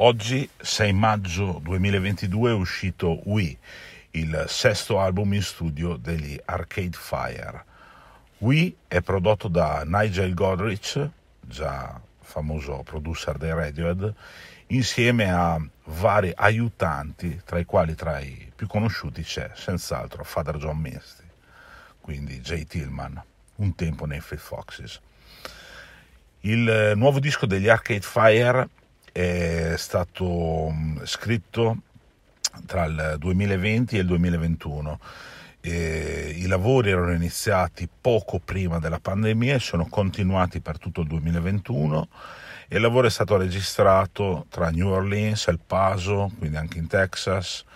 Oggi, 6 maggio 2022, è uscito We, il sesto album in studio degli Arcade Fire. We è prodotto da Nigel Godrich, già famoso producer dei Radiohead, insieme a vari aiutanti, tra i quali tra i più conosciuti c'è senz'altro Father John Misty, quindi Jay Tillman, un tempo nei Fleet Foxes. Il nuovo disco degli Arcade Fire è stato mm, scritto tra il 2020 e il 2021. E I lavori erano iniziati poco prima della pandemia e sono continuati per tutto il 2021 e il lavoro è stato registrato tra New Orleans, El Paso, quindi anche in Texas,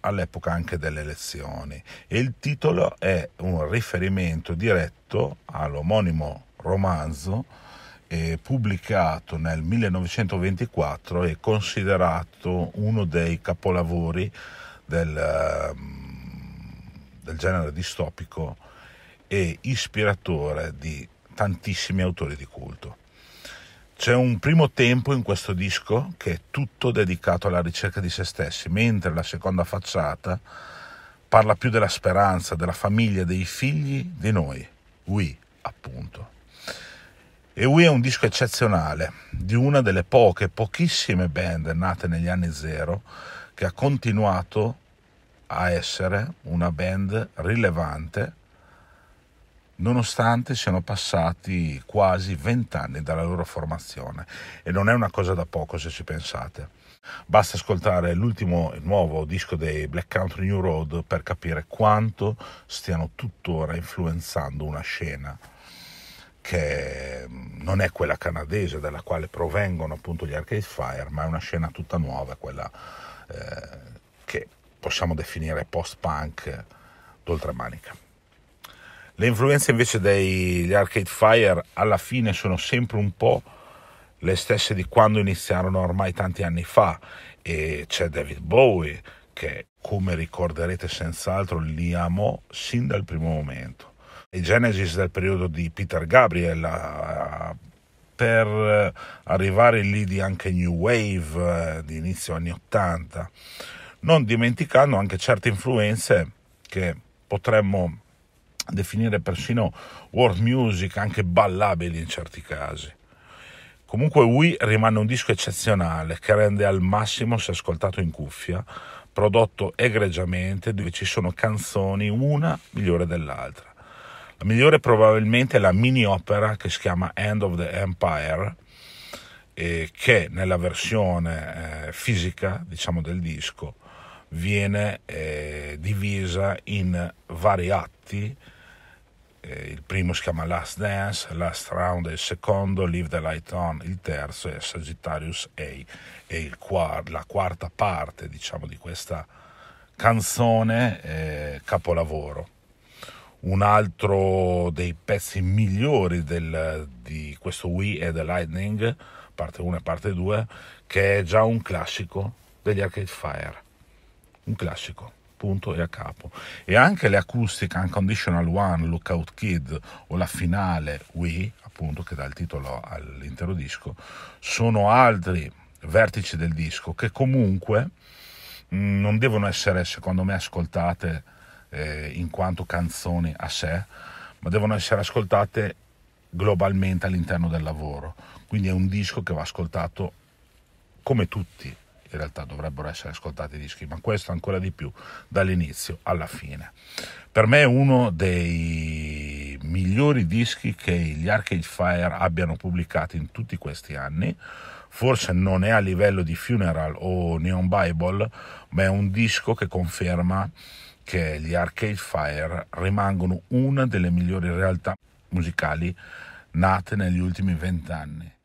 all'epoca anche delle elezioni. E il titolo è un riferimento diretto all'omonimo romanzo eh, pubblicato nel 1924 e considerato uno dei capolavori del, um, del genere distopico e ispiratore di tantissimi autori di culto. C'è un primo tempo in questo disco che è tutto dedicato alla ricerca di se stessi, mentre la seconda facciata parla più della speranza, della famiglia, dei figli, di noi, we appunto. E Wii è un disco eccezionale di una delle poche, pochissime band nate negli anni zero che ha continuato a essere una band rilevante nonostante siano passati quasi vent'anni dalla loro formazione e non è una cosa da poco se ci pensate. Basta ascoltare l'ultimo nuovo disco dei Black Country New Road per capire quanto stiano tuttora influenzando una scena che mm, non è quella canadese dalla quale provengono appunto gli Arcade Fire, ma è una scena tutta nuova, quella eh, che possiamo definire post-punk d'oltremanica. Le influenze invece degli Arcade Fire alla fine sono sempre un po' le stesse di quando iniziarono ormai tanti anni fa. E c'è David Bowie che come ricorderete senz'altro li amò sin dal primo momento. I Genesis del periodo di Peter Gabriel per arrivare lì di anche New Wave uh, di inizio anni 80, non dimenticando anche certe influenze che potremmo definire persino world music, anche ballabili in certi casi. Comunque Wii rimane un disco eccezionale che rende al massimo se ascoltato in cuffia, prodotto egregiamente dove ci sono canzoni una migliore dell'altra. La migliore probabilmente è la mini opera che si chiama End of the Empire, che nella versione eh, fisica diciamo, del disco viene eh, divisa in vari atti. Eh, il primo si chiama Last Dance, Last Round è il secondo, Leave the Light On il terzo è Sagittarius A e quart- la quarta parte diciamo, di questa canzone eh, capolavoro un altro dei pezzi migliori del, di questo Wii è The Lightning, parte 1 e parte 2, che è già un classico degli Arcade Fire. Un classico, punto e a capo. E anche le acustiche Unconditional One, Lookout Kid o la finale Wii, appunto, che dà il titolo all'intero disco, sono altri vertici del disco che comunque mm, non devono essere, secondo me, ascoltate eh, in quanto canzoni a sé, ma devono essere ascoltate globalmente all'interno del lavoro. Quindi è un disco che va ascoltato come tutti in realtà dovrebbero essere ascoltati i dischi, ma questo ancora di più dall'inizio alla fine. Per me è uno dei migliori dischi che gli Arcade Fire abbiano pubblicato in tutti questi anni. Forse non è a livello di Funeral o Neon Bible, ma è un disco che conferma che gli Arcade Fire rimangono una delle migliori realtà musicali nate negli ultimi vent'anni.